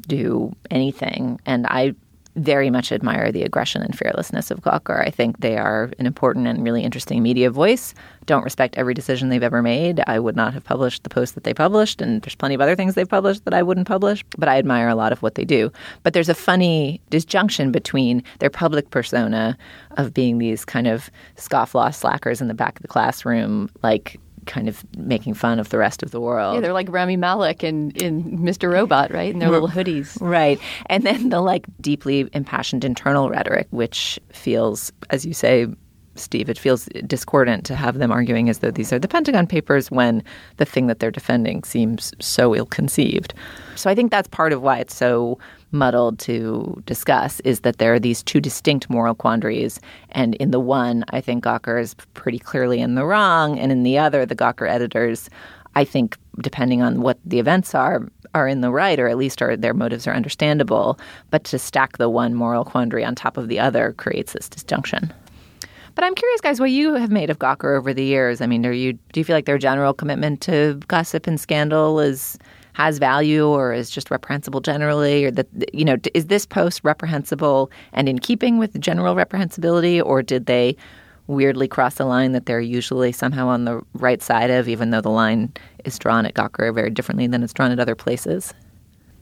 E: do anything. And I very much admire the aggression and fearlessness of Gawker. I think they are an important and really interesting media voice. Don't respect every decision they've ever made. I would not have published the post that they published, and there's plenty of other things they've published that I wouldn't publish, but I admire a lot of what they do. But there's a funny disjunction between their public persona of being these kind of scofflaw slackers in the back of the classroom, like kind of making fun of the rest of the world.
D: Yeah, they're like Rami Malek and in Mr. Robot, right? In their little hoodies.
E: Right. And then the like deeply impassioned internal rhetoric, which feels, as you say, Steve, it feels discordant to have them arguing as though these are the Pentagon Papers when the thing that they're defending seems so ill conceived. So I think that's part of why it's so muddled to discuss is that there are these two distinct moral quandaries. And in the one, I think Gawker is pretty clearly in the wrong. And in the other, the Gawker editors, I think, depending on what the events are, are in the right, or at least are, their motives are understandable. But to stack the one moral quandary on top of the other creates this disjunction. But I'm curious, guys, what you have made of Gawker over the years. I mean, are you do you feel like their general commitment to gossip and scandal is has value or is just reprehensible generally or that you know is this post reprehensible and in keeping with general reprehensibility or did they weirdly cross a line that they're usually somehow on the right side of even though the line is drawn at Gawker very differently than it's drawn at other places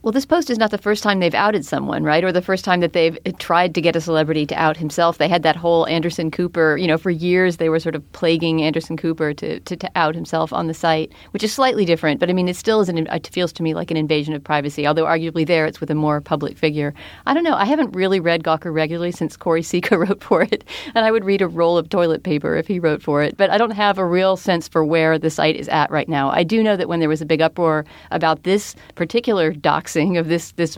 D: well, this post is not the first time they've outed someone, right? Or the first time that they've eh, tried to get a celebrity to out himself. They had that whole Anderson Cooper, you know, for years they were sort of plaguing Anderson Cooper to, to, to out himself on the site, which is slightly different. But I mean, it still is an, it feels to me like an invasion of privacy, although arguably there it's with a more public figure. I don't know. I haven't really read Gawker regularly since Choire Sicha wrote for it. And I would read a roll of toilet paper if he wrote for it. But I don't have a real sense for where the site is at right now. I do know that when there was a big uproar about this particular doxing of this, this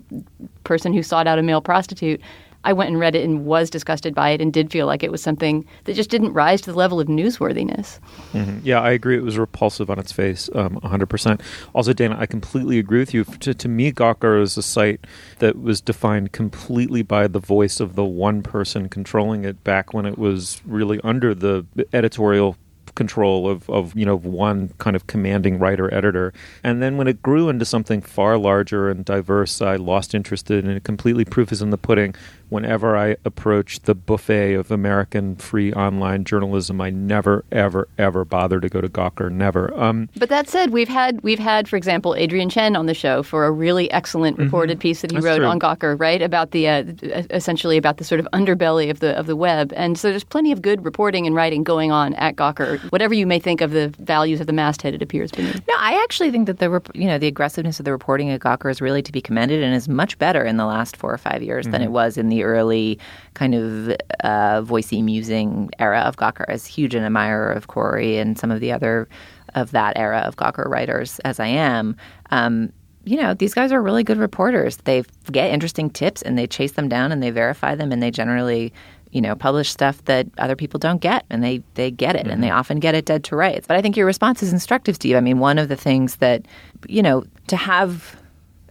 D: person who sought out a male prostitute. I went and read it and was disgusted by it and did feel like it was something that just didn't rise to the level of newsworthiness.
C: Mm-hmm. Yeah, I agree. It was repulsive on its face, um, 100%. Also, Dana, I completely agree with you. To, to me, Gawker is a site that was defined completely by the voice of the one person controlling it back when it was really under the editorial control of, of you know one kind of commanding writer editor. And then when it grew into something far larger and diverse i lost interest in it completely proof is in the pudding whenever I approach the buffet of American free online journalism, I never, ever, ever bother to go to Gawker. Never. Um,
D: but that said, we've had we've had, for example, Adrian Chen on the show for a really excellent reported mm-hmm. piece that he
C: That's
D: wrote
C: true.
D: on Gawker, right? About the uh, essentially about the sort of underbelly of the of the web. And so there's plenty of good reporting and writing going on at Gawker. Whatever you may think of the values of the masthead, it appears beneath.
E: No, I actually think that the you know the aggressiveness of the reporting at Gawker is really to be commended and is much better in the last four or five years mm-hmm. than it was in the early kind of uh, voicey musing era of Gawker. As huge an admirer of Choire and some of the other of that era of Gawker writers as I am. Um, you know, these guys are really good reporters. They get interesting tips and they chase them down and they verify them and they generally you know, publish stuff that other people don't get, and they they get it, mm-hmm. and they mm-hmm. often get it dead to rights. But I think your response is instructive, Steve. I mean, one of the things that, you know, to have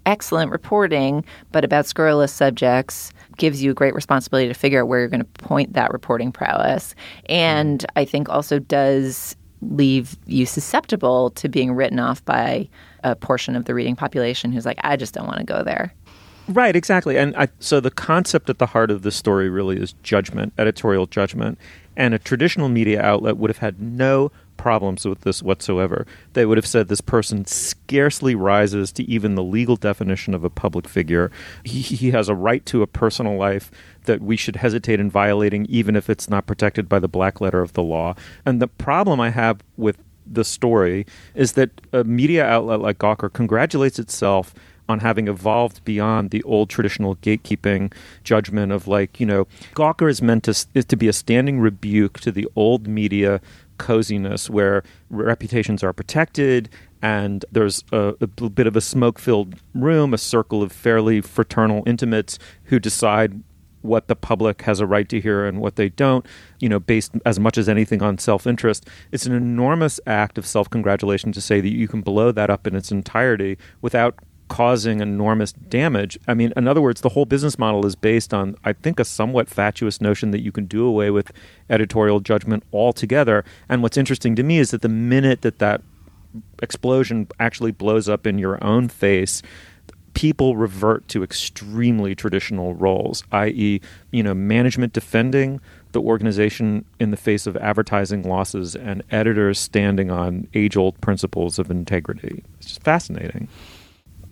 E: excellent reporting, but about scurrilous subjects gives you a great responsibility to figure out where you're going to point that reporting prowess. And I think also does leave you susceptible to being written off by a portion of the reading population who's like, I just don't want to go there.
C: Right, exactly. And I, so the concept at the heart of this story really is judgment, editorial judgment. And a traditional media outlet would have had no problems with this whatsoever. They would have said this person scarcely rises to even the legal definition of a public figure. He, he has a right to a personal life that we should hesitate in violating, even if it's not protected by the black letter of the law. And the problem I have with the story is that a media outlet like Gawker congratulates itself on having evolved beyond the old traditional gatekeeping judgment of like, you know, Gawker is meant to, is to be a standing rebuke to the old media coziness where reputations are protected and there's a, a bit of a smoke filled room, a circle of fairly fraternal intimates who decide what the public has a right to hear and what they don't, you know, based as much as anything on self interest. It's an enormous act of self congratulation to say that you can blow that up in its entirety without causing enormous damage. I mean, in other words, the whole business model is based on, I think, a somewhat fatuous notion that you can do away with editorial judgment altogether. And what's interesting to me is that the minute that that explosion actually blows up in your own face, people revert to extremely traditional roles, i.e., you know, management defending the organization in the face of advertising losses and editors standing on age-old principles of integrity. It's just fascinating.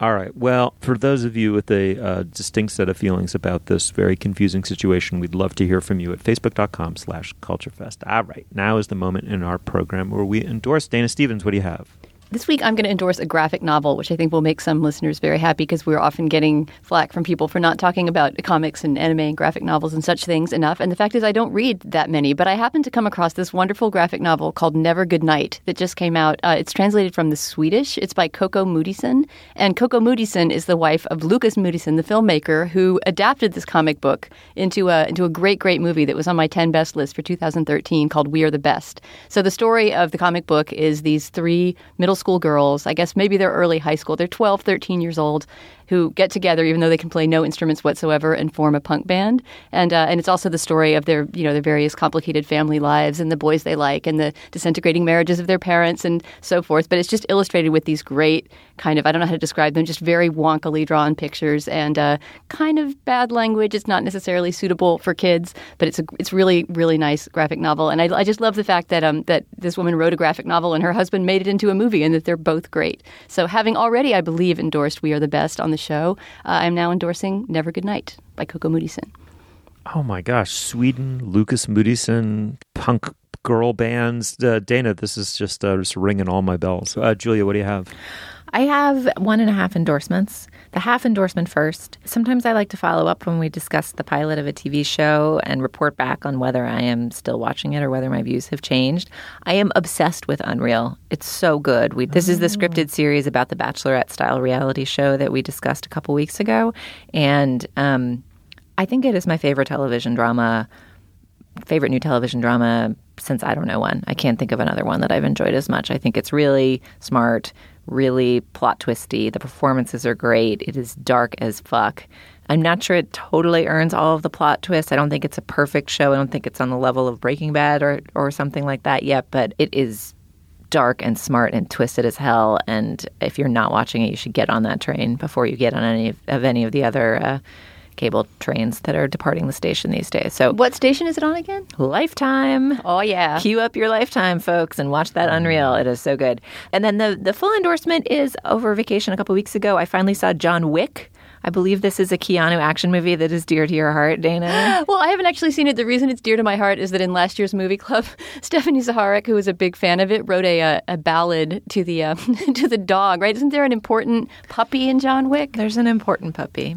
C: All right. Well, for those of you with a uh, distinct set of feelings about this very confusing situation, we'd love to hear from you at facebook.com slash culturefest. All right. Now is the moment in our program where we endorse Dana Stevens. What do you have?
D: This week, I'm going to endorse a graphic novel, which I think will make some listeners very happy because we're often getting flack from people for not talking about comics and anime and graphic novels and such things enough. And the fact is, I don't read that many, but I happened to come across this wonderful graphic novel called Never Good Night that just came out. Uh, it's translated from the Swedish. It's by Coco Moodysson. And Coco Moodysson is the wife of Lukas Moodysson, the filmmaker who adapted this comic book into a, into a great, great movie that was on my 10 best list for 2013 called We Are the Best. So the story of the comic book is these three middle school girls. I guess maybe they're early high school. They're 12, 13 years old who get together, even though they can play no instruments whatsoever, and form a punk band. And uh, and it's also the story of their you know their various complicated family lives and the boys they like and the disintegrating marriages of their parents and so forth. But it's just illustrated with these great kind of I don't know how to describe them, just very wonkily drawn pictures and uh, kind of bad language. It's not necessarily suitable for kids, but it's a it's really really nice graphic novel. And I, I just love the fact that um that this woman wrote a graphic novel and her husband made it into a movie and that they're both great. So having already, I believe, endorsed We Are the Best on the show, uh, I'm now endorsing Never Good Night by Coco Moodysson.
C: Oh my gosh, Sweden, Lukas Moodysson, punk girl bands. Uh, Dana, this is just uh, just ringing all my bells. Uh, Julia, what do you have?
E: I have one and a half endorsements. The half endorsement first. Sometimes I like to follow up when we discuss the pilot of a TV show and report back on whether I am still watching it or whether my views have changed. I am obsessed with Unreal. It's so good. We, this is the scripted series about the Bachelorette style reality show that we discussed a couple weeks ago. And um, I think it is my favorite television drama, favorite new television drama since I don't know when. I can't think of another one that I've enjoyed as much. I think it's really smart, really plot twisty. The performances are great. It is dark as fuck. I'm not sure it totally earns all of the plot twists. I don't think it's a perfect show. I don't think it's on the level of Breaking Bad or or something like that yet, but it is dark and smart and twisted as hell. And if you're not watching it, you should get on that train before you get on any of, of any of the other uh, cable trains that are departing the station these days. So,
D: What station is it on again?
E: Lifetime.
D: Oh yeah.
E: Cue up your lifetime, folks, and watch that Unreal. It is so good. And then the the full endorsement is over vacation a couple weeks ago. I finally saw John Wick. I believe this is a Keanu action movie that is dear to your heart, Dana.
D: Well, I haven't actually seen it. The reason it's dear to my heart is that in last year's movie club, Stephanie Zaharek, who was a big fan of it, wrote a a, a ballad to the uh, to the dog. Right? Isn't there an important puppy in John Wick?
E: There's an important puppy.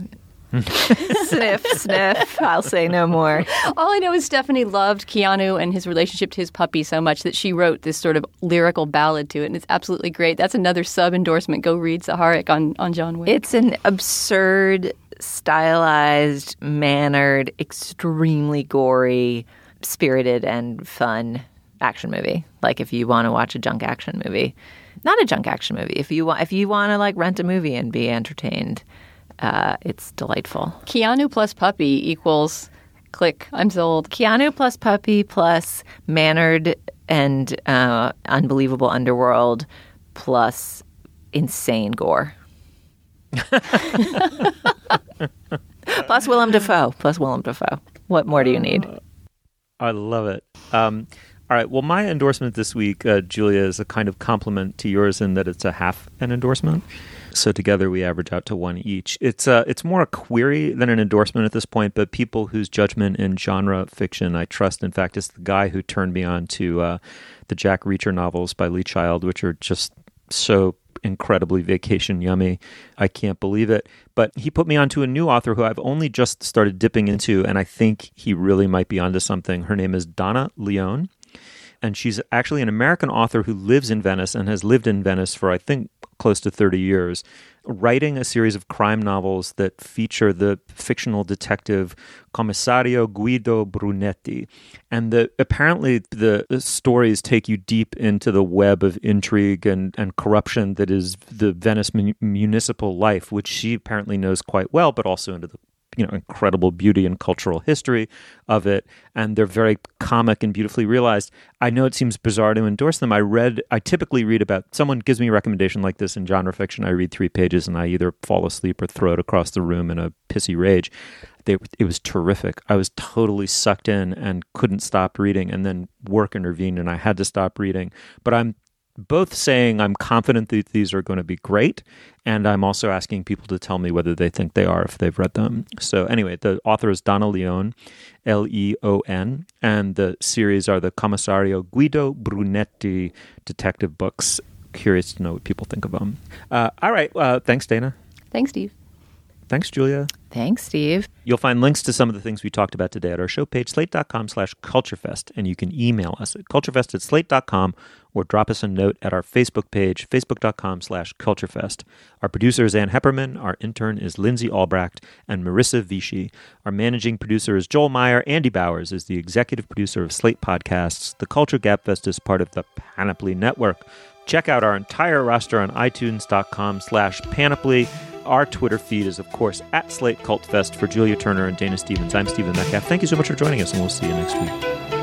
E: sniff, sniff. I'll say no more.
D: All I know is Stephanie loved Keanu and his relationship to his puppy so much that she wrote this sort of lyrical ballad to it, and it's absolutely great. That's another sub endorsement. Go read Zaharek on on John Wick.
E: It's an absurd, stylized, mannered, extremely gory, spirited, and fun action movie. Like if you want to watch a junk action movie, not a junk action movie. If you want, if you want to like rent a movie and be entertained, uh, it's delightful.
D: Keanu plus puppy equals click. I'm sold.
E: Keanu plus puppy plus mannered and uh, unbelievable underworld plus insane gore. plus Willem Dafoe. Plus Willem Dafoe. What more do you need?
C: I love it. Um, all right. Well, my endorsement this week, uh, Julia, is a kind of compliment to yours in that it's a half an endorsement. So together we average out to one each. It's uh, it's more a query than an endorsement at this point, but people whose judgment in genre fiction I trust. In fact, it's the guy who turned me on to uh, the Jack Reacher novels by Lee Child, which are just so incredibly vacation yummy. I can't believe it. But he put me onto a new author who I've only just started dipping into, and I think he really might be onto something. Her name is Donna Leon. And she's actually an American author who lives in Venice and has lived in Venice for, I think, close to 30 years writing a series of crime novels that feature the fictional detective Commissario Guido Brunetti. And the, apparently, the, stories take you deep into the web of intrigue and, and corruption that is the Venice mun- municipal life, which she apparently knows quite well, but also into the you know incredible beauty and cultural history of it and they're very comic and beautifully realized. I know it seems bizarre to endorse them. I read i typically read about someone gives me a recommendation like this in genre fiction i read three pages and i either fall asleep or throw it across the room in a pissy rage. They, it was terrific. I was totally sucked in and couldn't stop reading and then work intervened and i had to stop reading. But i'm both saying I'm confident that these are going to be great, and I'm also asking people to tell me whether they think they are if they've read them. So, anyway, the author is Donna Leon, L E O N, and the series are the Commissario Guido Brunetti detective books. Curious to know what people think of them. Uh, all right. Uh, thanks, Dana.
D: Thanks, Steve.
C: Thanks, Julia.
E: Thanks, Steve.
C: You'll find links to some of the things we talked about today at our show page, slate.com slash culturefest, and you can email us at culturefest at slate.com or drop us a note at our Facebook page, facebook.com slash culturefest. Our producer is Ann Heppermann, our intern is Lindsay Albrecht, and Marissa Vichy. Our managing producer is Joel Meyer. Andy Bowers is the executive producer of Slate Podcasts. The Culture Gabfest is part of the Panoply Network. Check out our entire roster on itunes.com slash panoply. Our Twitter feed is, of course, at Slate Cult Fest for Julia Turner and Dana Stevens. I'm Stephen Metcalf. Thank you so much for joining us, and we'll see you next week.